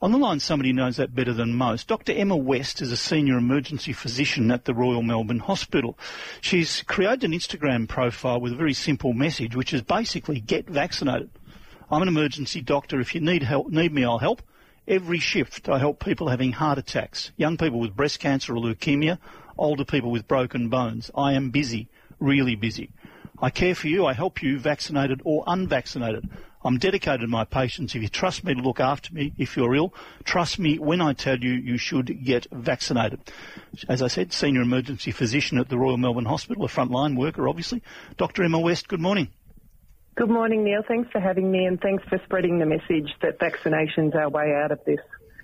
On the line, somebody knows that better than most. Dr. Emma West is a senior emergency physician at the Royal Melbourne Hospital. She's created an Instagram profile with a very simple message, which is basically get vaccinated. I'm an emergency doctor. If you need help, need me, I'll help. Every shift, I help people having heart attacks, young people with breast cancer or leukemia, older people with broken bones. I am busy, really busy. I care for you. I help you, vaccinated or unvaccinated. I'm dedicated to my patients. If you trust me to look after me if you're ill, trust me when I tell you you should get vaccinated. As I said, senior emergency physician at the Royal Melbourne Hospital, a frontline worker, obviously. Dr. Emma West, good morning. Good morning, Neil. Thanks for having me and thanks for spreading the message that vaccination's our way out of this.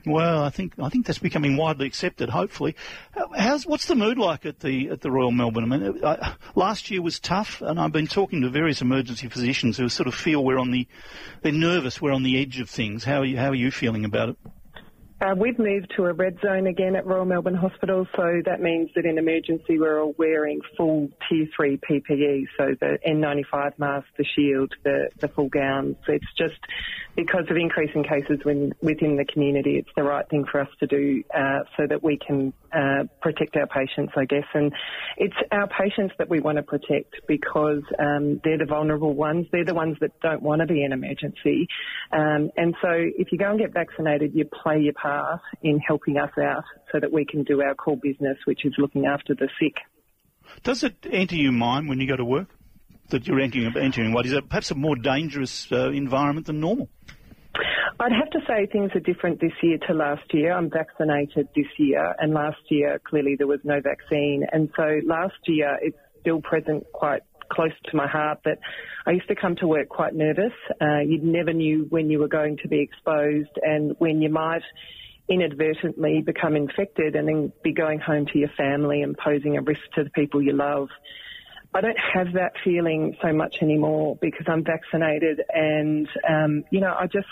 Well, I think I think that's becoming widely accepted. Hopefully, uh, how's what's the mood like at the at the Royal Melbourne? I mean, uh, I, last year was tough, and I've been talking to various emergency physicians who sort of feel we're on the they're nervous, we're on the edge of things. How are you, how are you feeling about it? Uh, we've moved to a red zone again at Royal Melbourne Hospital, so that means that in emergency we're all wearing full Tier 3 PPE, so the N95 mask, the shield, the, the full gowns. It's just because of increasing cases when, within the community, it's the right thing for us to do uh, so that we can uh, protect our patients, I guess. And it's our patients that we want to protect because um, they're the vulnerable ones. They're the ones that don't want to be in emergency. Um, and so if you go and get vaccinated, you play your part in helping us out so that we can do our core business, which is looking after the sick. Does it enter your mind when you go to work? that you're entering, entering what is it perhaps a more dangerous uh, environment than normal? I'd have to say things are different this year to last year. I'm vaccinated this year, and last year clearly there was no vaccine, and so last year it's still present quite close to my heart that I used to come to work quite nervous. Uh, you never knew when you were going to be exposed and when you might inadvertently become infected and then be going home to your family and posing a risk to the people you love. I don't have that feeling so much anymore because I'm vaccinated and, um, you know, I just,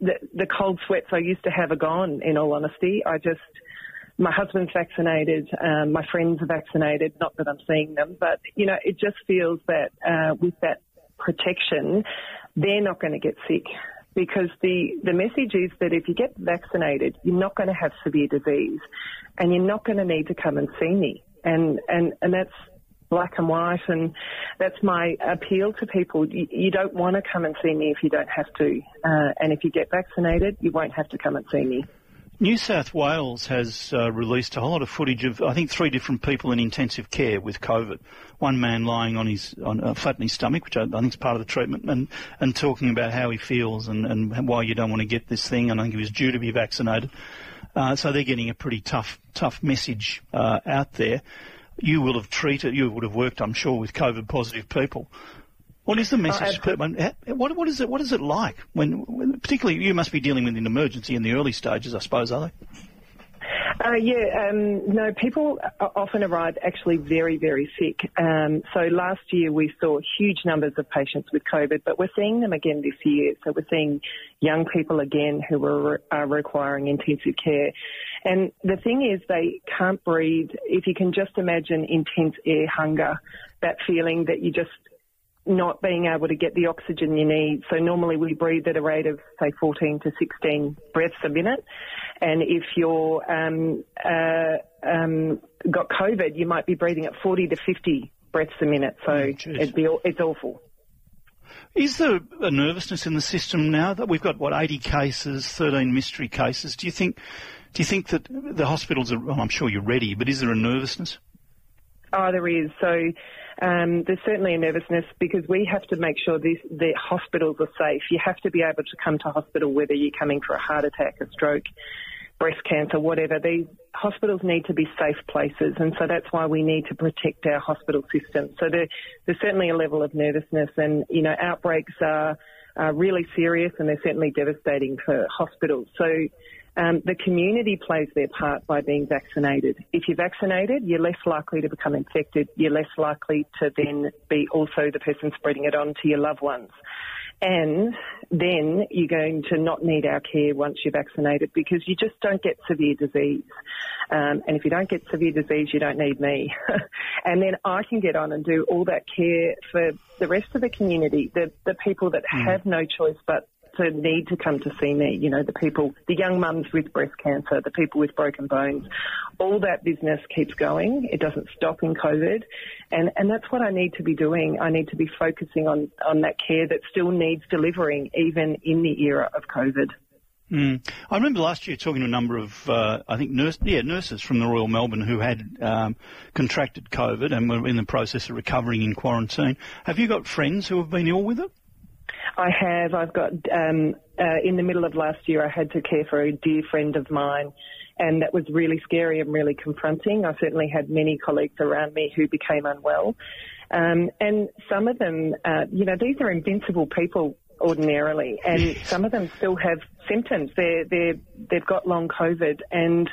the, the cold sweats I used to have are gone, in all honesty. I just, my husband's vaccinated, um, my friends are vaccinated, not that I'm seeing them, but, you know, it just feels that uh, with that protection, they're not going to get sick because the, the message is that if you get vaccinated, you're not going to have severe disease and you're not going to need to come and see me. And, and, and that's, black and white, and that's my appeal to people. You, you don't want to come and see me if you don't have to, uh, and if you get vaccinated, you won't have to come and see me. New South Wales has uh, released a whole lot of footage of, I think, three different people in intensive care with COVID. One man lying on his on uh, flat in his stomach, which I, I, think is part of the treatment, and, and talking about how he feels and, and why you don't want to get this thing. And I think he was due to be vaccinated. Uh, so they're getting a pretty tough tough message uh, out there you will have treated, you would have worked, I'm sure, with COVID positive people. What is the message? Oh, what, what is it? What is it like when, when, particularly, you must be dealing with an emergency in the early stages, I suppose, are they? Uh, yeah, um, no, people often arrive actually very, very sick. Um, so last year we saw huge numbers of patients with COVID, but we're seeing them again this year. So we're seeing young people again who are, are requiring intensive care. And the thing is, they can't breathe. If you can just imagine intense air hunger, that feeling that you just not being able to get the oxygen you need. So normally we breathe at a rate of say 14 to 16 breaths a minute, and if you're um, uh, um, got COVID, you might be breathing at 40 to 50 breaths a minute. So oh, it'd be it's awful. Is there a nervousness in the system now that we've got what 80 cases, 13 mystery cases? Do you think do you think that the hospitals are? Well, I'm sure you're ready, but is there a nervousness? Oh, there is. So um, there's certainly a nervousness because we have to make sure these, the hospitals are safe. You have to be able to come to hospital whether you're coming for a heart attack, a stroke, breast cancer, whatever. These hospitals need to be safe places, and so that's why we need to protect our hospital system. So there, there's certainly a level of nervousness, and you know outbreaks are, are really serious and they're certainly devastating for hospitals. So um, the community plays their part by being vaccinated. If you're vaccinated, you're less likely to become infected. You're less likely to then be also the person spreading it on to your loved ones. And then you're going to not need our care once you're vaccinated because you just don't get severe disease. Um, and if you don't get severe disease, you don't need me. and then I can get on and do all that care for the rest of the community, the, the people that mm. have no choice but to need to come to see me. You know, the people, the young mums with breast cancer, the people with broken bones, all that business keeps going. It doesn't stop in COVID. And, and that's what I need to be doing. I need to be focusing on, on that care that still needs delivering even in the era of COVID. Mm. I remember last year talking to a number of, uh, I think, nurse, yeah, nurses from the Royal Melbourne who had um, contracted COVID and were in the process of recovering in quarantine. Have you got friends who have been ill with it? I have. I've got, um, uh, in the middle of last year, I had to care for a dear friend of mine, and that was really scary and really confronting. I certainly had many colleagues around me who became unwell. Um, and some of them, uh, you know, these are invincible people ordinarily, and some of them still have symptoms. They're, they're, they've got long COVID, and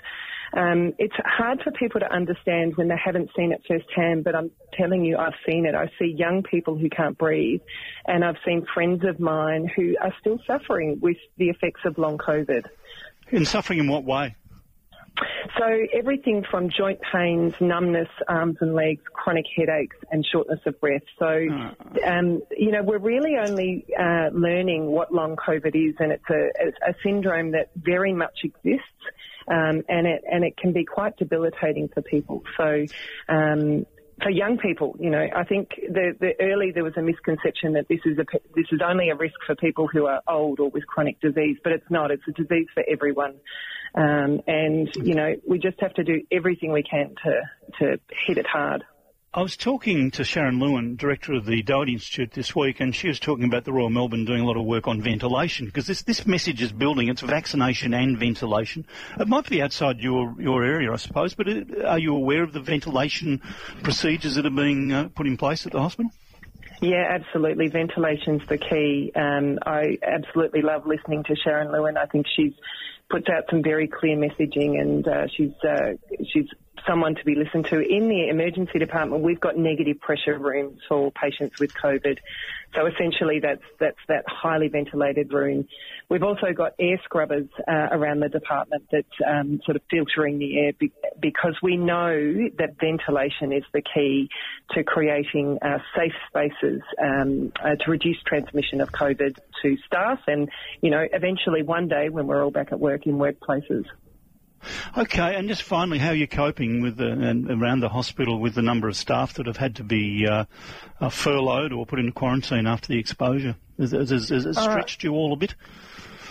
um, it's hard for people to understand when they haven't seen it firsthand, but I'm telling you, I've seen it. I see young people who can't breathe, and I've seen friends of mine who are still suffering with the effects of long COVID. And suffering in what way? So everything from joint pains, numbness, arms and legs, chronic headaches, and shortness of breath. So, um, you know, we're really only uh, learning what long COVID is, and it's a, it's a syndrome that very much exists. Um, and it and it can be quite debilitating for people. So, um, for young people, you know, I think the, the early there was a misconception that this is a this is only a risk for people who are old or with chronic disease, but it's not. It's a disease for everyone, um, and you know, we just have to do everything we can to to hit it hard. I was talking to Sharon Lewin, director of the Doherty Institute this week, and she was talking about the Royal Melbourne doing a lot of work on ventilation because this, this message is building. It's vaccination and ventilation. It might be outside your, your area, I suppose, but it, are you aware of the ventilation procedures that are being uh, put in place at the hospital? Yeah, absolutely. Ventilation's the key. Um, I absolutely love listening to Sharon Lewin. I think she's puts out some very clear messaging, and uh, she's uh, she's someone to be listened to. In the emergency department, we've got negative pressure rooms for patients with COVID. So essentially, that's that's that highly ventilated room. We've also got air scrubbers uh, around the department that's um, sort of filtering the air be- because we know that ventilation is the key to creating uh, safe spaces um, uh, to reduce transmission of COVID to staff and, you know, eventually one day when we're all back at work in workplaces. Okay, and just finally, how are you coping with the, and around the hospital with the number of staff that have had to be uh, uh, furloughed or put into quarantine after the exposure? Has, has, has it uh, stretched you all a bit?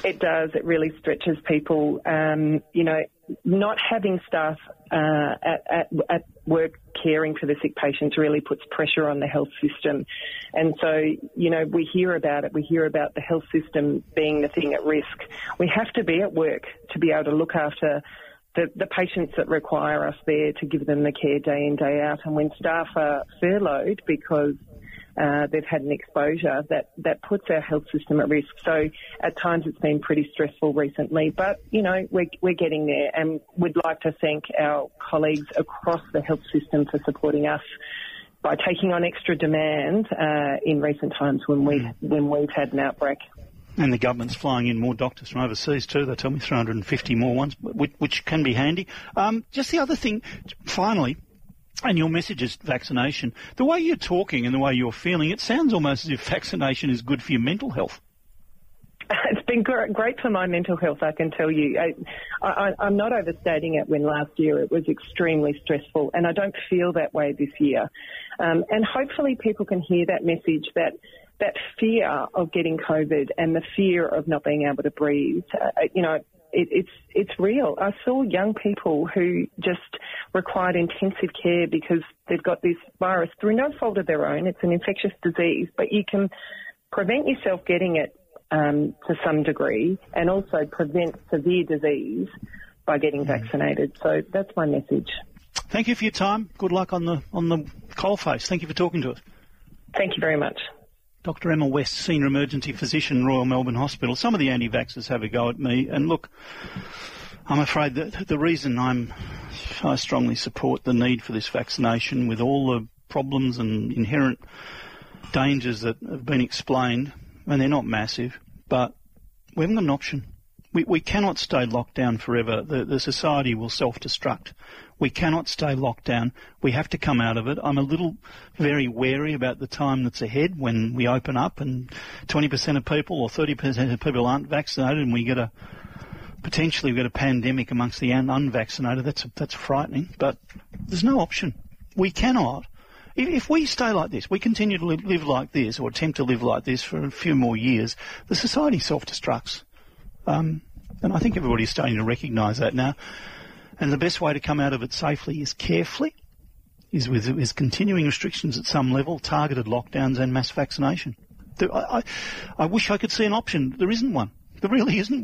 It does. It really stretches people. Um, you know, not having staff uh, at, at, at, work caring for the sick patients really puts pressure on the health system. And so, you know, we hear about it. We hear about the health system being the thing at risk. We have to be at work to be able to look after the, the patients that require us there to give them the care day in, day out. And when staff are furloughed because uh, they've had an exposure that, that puts our health system at risk. So at times it's been pretty stressful recently, but you know, we're, we're getting there and we'd like to thank our colleagues across the health system for supporting us by taking on extra demand uh, in recent times when we when we've had an outbreak. And the government's flying in more doctors from overseas too. They tell me 350 more ones, which, which can be handy. Um, just the other thing, finally, and your message is vaccination. The way you're talking and the way you're feeling, it sounds almost as if vaccination is good for your mental health. It's been great for my mental health, I can tell you. I, am not overstating it when last year it was extremely stressful, and I don't feel that way this year. Um, and hopefully people can hear that message that that fear of getting COVID and the fear of not being able to breathe, uh, you know, it, it's it's real. I saw young people who just required intensive care because they've got this virus through no fault of their own. It's an infectious disease, but you can prevent yourself getting it um, to some degree, and also prevent severe disease by getting mm. vaccinated. So that's my message. Thank you for your time. Good luck on the on the coalface. Thank you for talking to us. Thank you very much. Dr. Emma West, Senior Emergency Physician, Royal Melbourne Hospital. Some of the anti-vaxxers have a go at me, and look, I'm afraid that the reason I'm, I strongly support the need for this vaccination with all the problems and inherent dangers that have been explained, and they're not massive, but we haven't got an option. We, we cannot stay locked down forever. The, the society will self-destruct. We cannot stay locked down. We have to come out of it. I'm a little very wary about the time that's ahead when we open up and 20% of people or 30% of people aren't vaccinated and we get a potentially we get a pandemic amongst the un- unvaccinated. That's that's frightening. But there's no option. We cannot. If, we stay like this, we continue to live, live like this, or attempt to live like this for a few more years, the society self-destructs. Um, and I think everybody's starting to recognise that now. And the best way to come out of it safely is carefully, is with is continuing restrictions at some level, targeted lockdowns and mass vaccination. I, I, I wish I could see an option. There isn't one. There really isn't one.